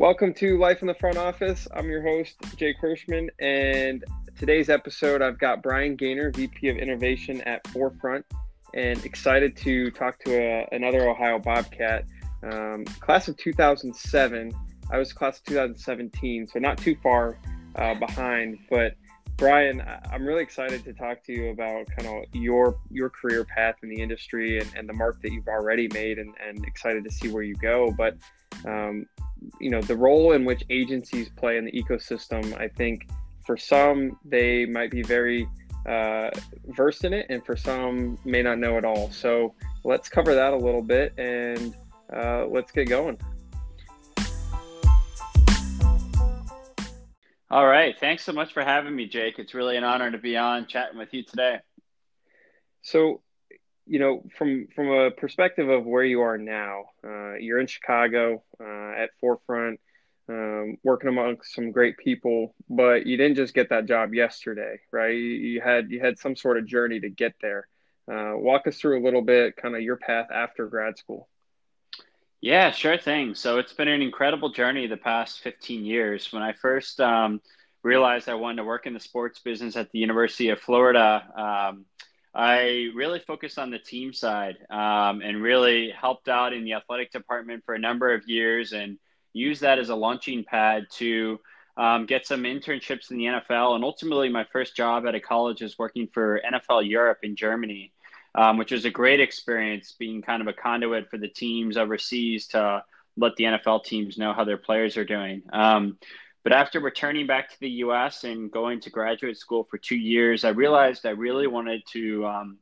Welcome to Life in the Front Office. I'm your host, Jake Kirschman, and today's episode I've got Brian Gaynor, VP of Innovation at Forefront, and excited to talk to a, another Ohio Bobcat, um, class of 2007. I was class of 2017, so not too far uh, behind. But Brian, I'm really excited to talk to you about kind of your your career path in the industry and, and the mark that you've already made, and, and excited to see where you go. But um, you know the role in which agencies play in the ecosystem i think for some they might be very uh, versed in it and for some may not know at all so let's cover that a little bit and uh, let's get going all right thanks so much for having me jake it's really an honor to be on chatting with you today so you know, from from a perspective of where you are now, uh, you're in Chicago uh, at Forefront, um, working among some great people, but you didn't just get that job yesterday, right? You, you had you had some sort of journey to get there. Uh, walk us through a little bit, kind of your path after grad school. Yeah, sure thing. So it's been an incredible journey the past 15 years. When I first um, realized I wanted to work in the sports business at the University of Florida. Um, I really focused on the team side um, and really helped out in the athletic department for a number of years and used that as a launching pad to um, get some internships in the NFL. And ultimately, my first job at a college was working for NFL Europe in Germany, um, which was a great experience being kind of a conduit for the teams overseas to let the NFL teams know how their players are doing. Um, but after returning back to the US and going to graduate school for two years, I realized I really wanted to um,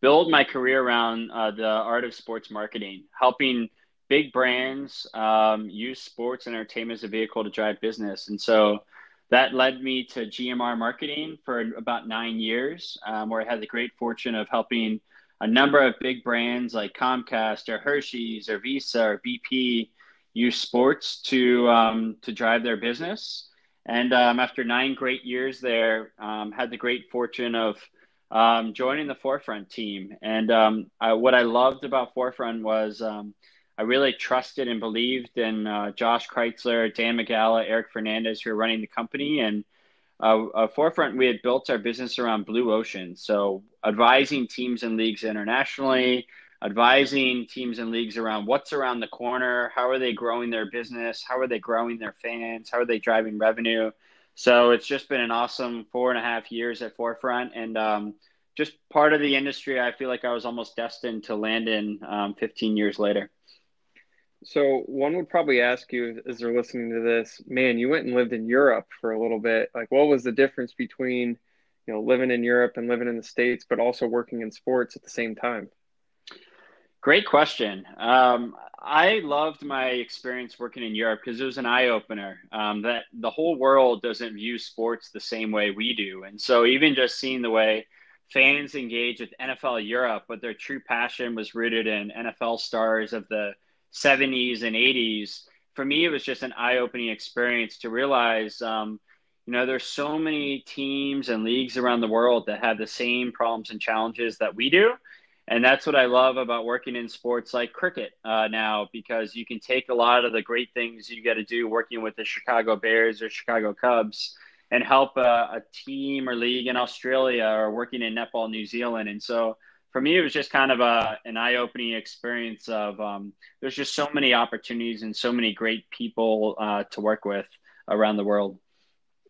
build my career around uh, the art of sports marketing, helping big brands um, use sports entertainment as a vehicle to drive business. And so that led me to GMR Marketing for about nine years, um, where I had the great fortune of helping a number of big brands like Comcast or Hershey's or Visa or BP use sports to um, to drive their business. And um, after nine great years there, um, had the great fortune of um, joining the Forefront team. And um, I, what I loved about Forefront was I really trusted and believed in uh, Josh Kreitzler, Dan McGalla, Eric Fernandez, who are running the company. And uh, uh, Forefront, we had built our business around Blue Ocean. So advising teams and leagues internationally, advising teams and leagues around what's around the corner, how are they growing their business, how are they growing their fans, how are they driving revenue. So it's just been an awesome four and a half years at Forefront, and um, just part of the industry. I feel like I was almost destined to land in um, 15 years later. So one would probably ask you as they're listening to this, man, you went and lived in Europe for a little bit. Like, what was the difference between, you know, living in Europe and living in the States, but also working in sports at the same time? Great question. Um, I loved my experience working in Europe because it was an eye opener um, that the whole world doesn't view sports the same way we do. And so, even just seeing the way fans engage with NFL Europe, but their true passion was rooted in NFL stars of the 70s and 80s, for me, it was just an eye opening experience to realize. Um, you know, there's so many teams and leagues around the world that have the same problems and challenges that we do and that's what I love about working in sports like cricket uh, now, because you can take a lot of the great things you got to do working with the Chicago Bears or Chicago Cubs and help a, a, team or league in Australia or working in netball New Zealand. And so for me, it was just kind of a, an eye opening experience of um, there's just so many opportunities and so many great people uh, to work with around the world.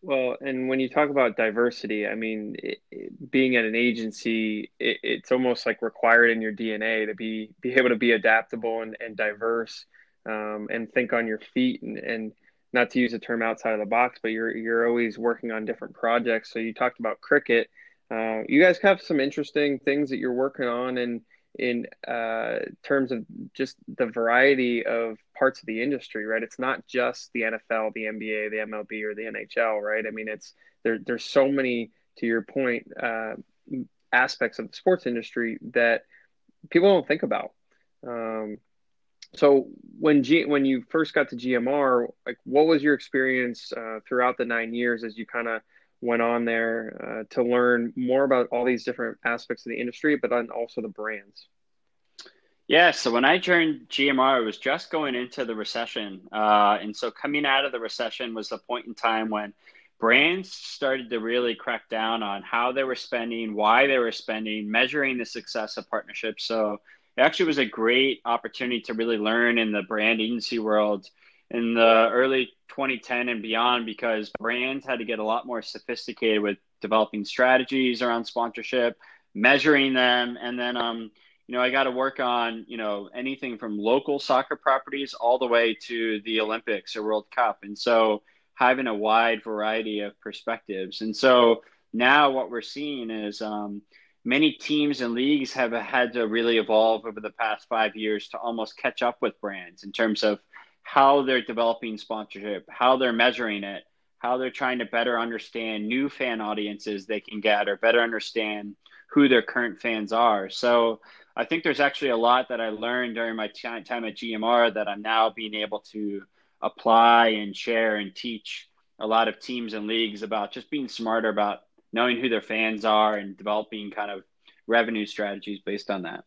Well, and when you talk about diversity, I mean, it, it, being at an agency, it, it's almost like required in your DNA to be be able to be adaptable and, and diverse, um, and think on your feet, and, and not to use a term outside of the box, but you're you're always working on different projects. So you talked about cricket. Uh, you guys have some interesting things that you're working on, and in uh, terms of just the variety of parts of the industry, right? It's not just the NFL, the NBA, the MLB, or the NHL, right? I mean, it's there. There's so many, to your point, uh, aspects of the sports industry that people don't think about. Um, so when G when you first got to GMR, like what was your experience uh, throughout the nine years as you kind of went on there uh, to learn more about all these different aspects of the industry, but then also the brands. Yeah, so when I joined GMR, it was just going into the recession. Uh, and so coming out of the recession was the point in time when brands started to really crack down on how they were spending, why they were spending, measuring the success of partnerships. So it actually was a great opportunity to really learn in the brand agency world in the early 2010 and beyond because brands had to get a lot more sophisticated with developing strategies around sponsorship, measuring them, and then um, you know, I got to work on, you know, anything from local soccer properties all the way to the Olympics or World Cup. And so having a wide variety of perspectives. And so now what we're seeing is um, many teams and leagues have had to really evolve over the past five years to almost catch up with brands in terms of how they're developing sponsorship, how they're measuring it, how they're trying to better understand new fan audiences they can get or better understand who their current fans are. So I think there's actually a lot that I learned during my time at GMR that I'm now being able to apply and share and teach a lot of teams and leagues about just being smarter about knowing who their fans are and developing kind of revenue strategies based on that.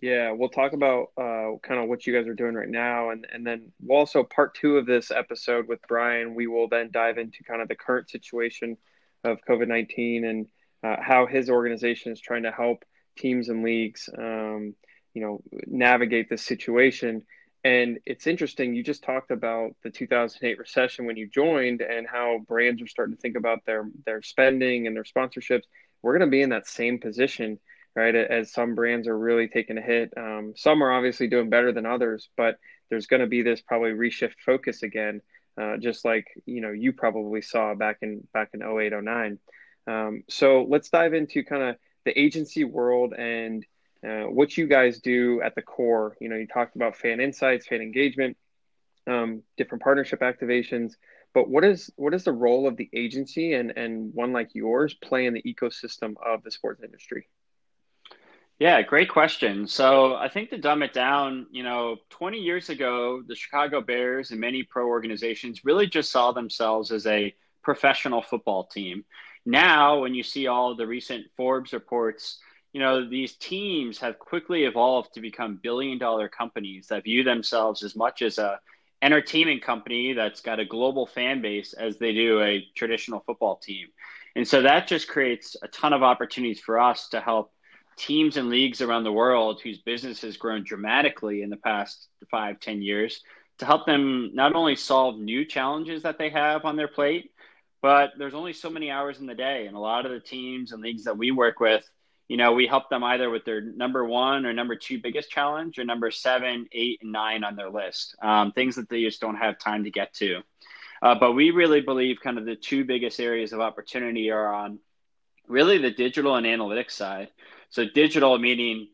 Yeah, we'll talk about uh, kind of what you guys are doing right now, and and then we'll also part two of this episode with Brian. We will then dive into kind of the current situation of COVID nineteen and uh, how his organization is trying to help teams and leagues, um, you know, navigate this situation. And it's interesting. You just talked about the 2008 recession when you joined, and how brands are starting to think about their their spending and their sponsorships. We're going to be in that same position, right? As some brands are really taking a hit. Um, some are obviously doing better than others, but there's going to be this probably reshift focus again, uh, just like you know you probably saw back in back in 08, 09. Um, so let's dive into kind of the agency world and uh, what you guys do at the core. You know, you talked about fan insights, fan engagement, um, different partnership activations. But what is what is the role of the agency and and one like yours play in the ecosystem of the sports industry? Yeah, great question. So I think to dumb it down, you know, 20 years ago, the Chicago Bears and many pro organizations really just saw themselves as a professional football team now when you see all the recent Forbes reports, you know, these teams have quickly evolved to become billion dollar companies that view themselves as much as a entertainment company that's got a global fan base as they do a traditional football team. And so that just creates a ton of opportunities for us to help teams and leagues around the world whose business has grown dramatically in the past five, ten years to help them not only solve new challenges that they have on their plate, but there's only so many hours in the day. And a lot of the teams and leagues that we work with you know we help them either with their number one or number two biggest challenge or number seven eight and nine on their list um, things that they just don't have time to get to. Uh, but we really believe kind of the two biggest areas of opportunity are on really the digital and analytics side so digital meaning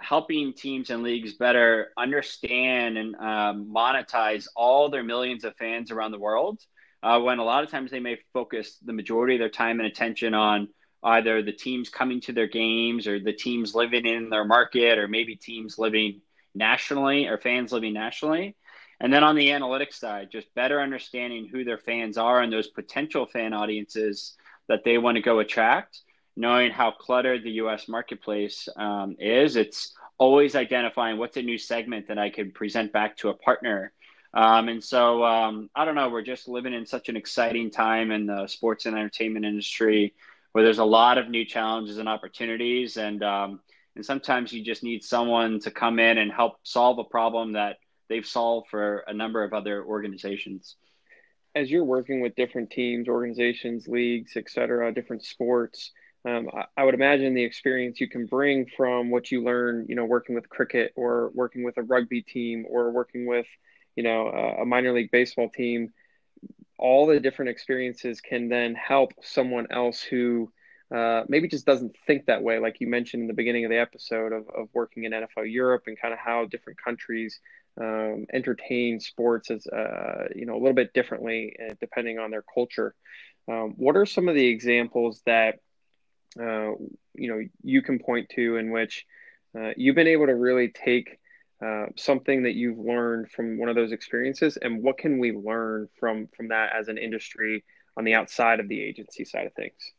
helping teams and leagues better understand and um, monetize all their millions of fans around the world uh, when a lot of times they may focus the majority of their time and attention on either the teams coming to their games or the teams living in their market or maybe teams living nationally or fans living nationally. And then on the analytics side, just better understanding who their fans are and those potential fan audiences that they want to go attract, knowing how cluttered the US marketplace um, is. It's always identifying what's a new segment that I could present back to a partner um, and so um, I don't know, we're just living in such an exciting time in the sports and entertainment industry where there's a lot of new challenges and opportunities. And, um, and sometimes you just need someone to come in and help solve a problem that they've solved for a number of other organizations. As you're working with different teams, organizations, leagues, et cetera, different sports, um, I, I, would imagine the experience you can bring from what you learn, you know, working with cricket or working with a rugby team or working with you know, a, a minor league baseball team, all the different experiences can then help someone else who uh, maybe just doesn't think that way, like you mentioned in the beginning of the episode of, of working in NFL Europe and kind of how different countries um, entertain sports as uh, you know a little bit differently uh, depending on their culture. Um, what are some of the examples that uh, you know you can point to in which uh, you've been able to really take uh, something that you've learned from one of those experiences and what can we learn from from that as an industry on the outside of the agency side of things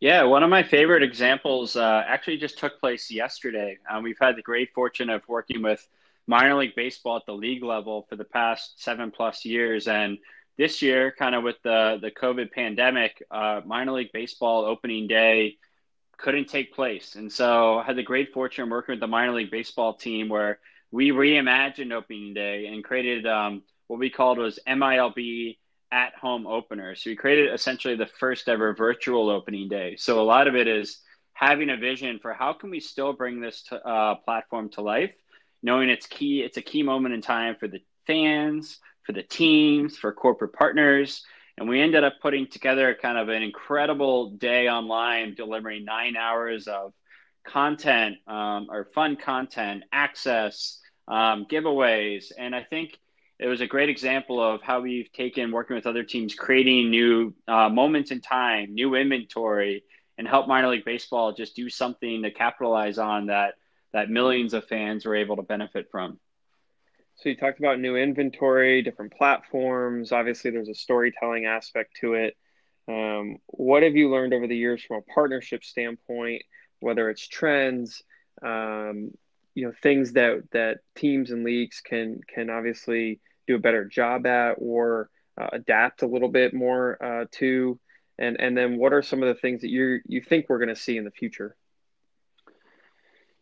Yeah, one of my favorite examples uh, actually just took place yesterday. Um, we've had the great fortune of working with minor league baseball at the league level for the past seven plus years, and this year, kind of with the the COVID pandemic, uh, minor league baseball opening day couldn't take place, and so I had the great fortune working with the minor league baseball team where we reimagined opening day and created um, what we called was MILB at home opener. So we created essentially the first ever virtual opening day. So a lot of it is having a vision for how can we still bring this to, uh, platform to life, knowing it's key. It's a key moment in time for the fans, for the teams, for corporate partners. And we ended up putting together kind of an incredible day online, delivering nine hours of content um, or fun content, access, um, giveaways. And I think it was a great example of how we've taken working with other teams, creating new uh, moments in time, new inventory, and help minor league baseball just do something to capitalize on that that millions of fans were able to benefit from. So you talked about new inventory, different platforms. Obviously, there's a storytelling aspect to it. Um, what have you learned over the years from a partnership standpoint? Whether it's trends, um, you know, things that that teams and leagues can can obviously do a better job at or uh, adapt a little bit more uh, to? And and then what are some of the things that you you think we're going to see in the future?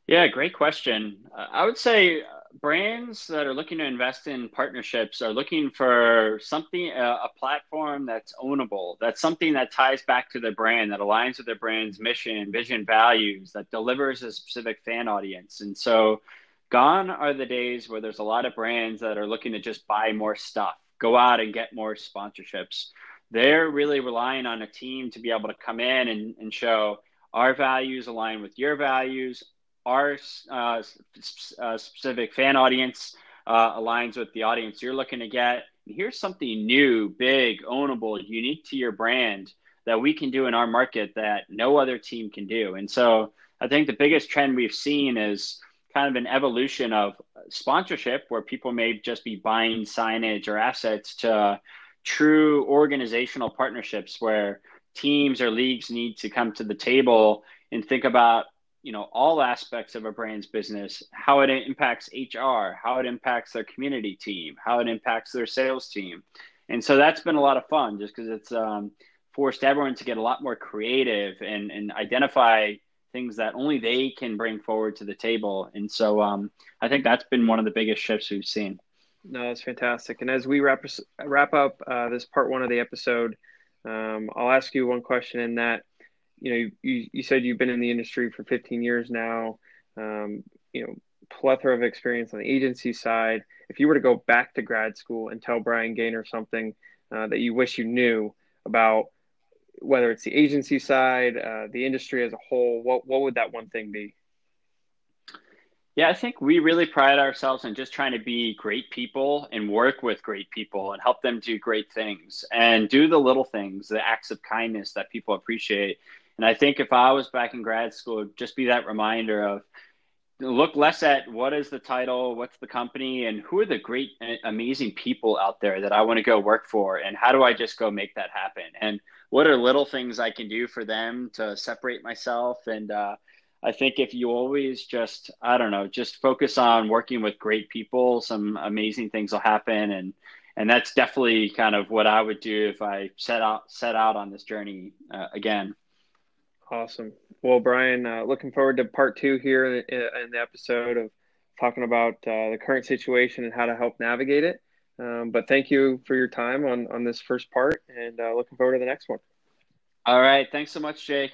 Yeah, great question. I would say brands that are looking to invest in partnerships are looking for something a, a, platform that's ownable that's something that ties back to their brand that aligns with their brand's mission vision values that delivers a specific fan audience and so Gone are the days where there's a lot of brands that are looking to just buy more stuff, go out and get more sponsorships. They're really relying on a team to be able to come in and, and show our values align with your values, our uh, uh, specific fan audience uh, aligns with the audience you're looking to get. And here's something new, big, ownable, unique to your brand that we can do in our market that no other team can do. And so I think the biggest trend we've seen is kind of an evolution of sponsorship where people may just be buying signage or assets to true organizational partnerships where teams or leagues need to come to the table and think about you know all aspects of a brand's business how it impacts hr how it impacts their community team how it impacts their sales team and so that's been a lot of fun just because it's um, forced everyone to get a lot more creative and, and identify things that only they can bring forward to the table. And so um, I think that's been one of the biggest shifts we've seen. No, that's fantastic. And as we wrap wrap up uh, this part one of the episode, um, I'll ask you one question. In that, you know, you, you said you've been in the industry for 15 years now. Um, you know, plethora of experience on the agency side. If you were to go back to grad school and tell Brian Gaynor something uh, that you wish you knew about whether it's the agency side, uh, the industry as a whole, what what would that one thing be? Yeah, I think we really pride ourselves in just trying to be great people and work with great people and help them do great things and do the little things, the acts of kindness that people appreciate. And I think if I was back in grad school, just be that reminder of look less at what is the title, what's the company, and who are the great, amazing people out there that I want to go work for, and how do I just go make that happen? And what are little things I can do for them to separate myself? And uh, I think if you always just, I don't know, just focus on working with great people, some amazing things will happen. And and that's definitely kind of what I would do if I set out set out on this journey uh, again. Awesome. Well, Brian, uh, looking forward to part two here in, the episode of talking about uh, the current situation and how to help navigate it. Um, but thank you for your time on, on this first part and uh, looking forward to the next one. All right. Thanks so much, Jake.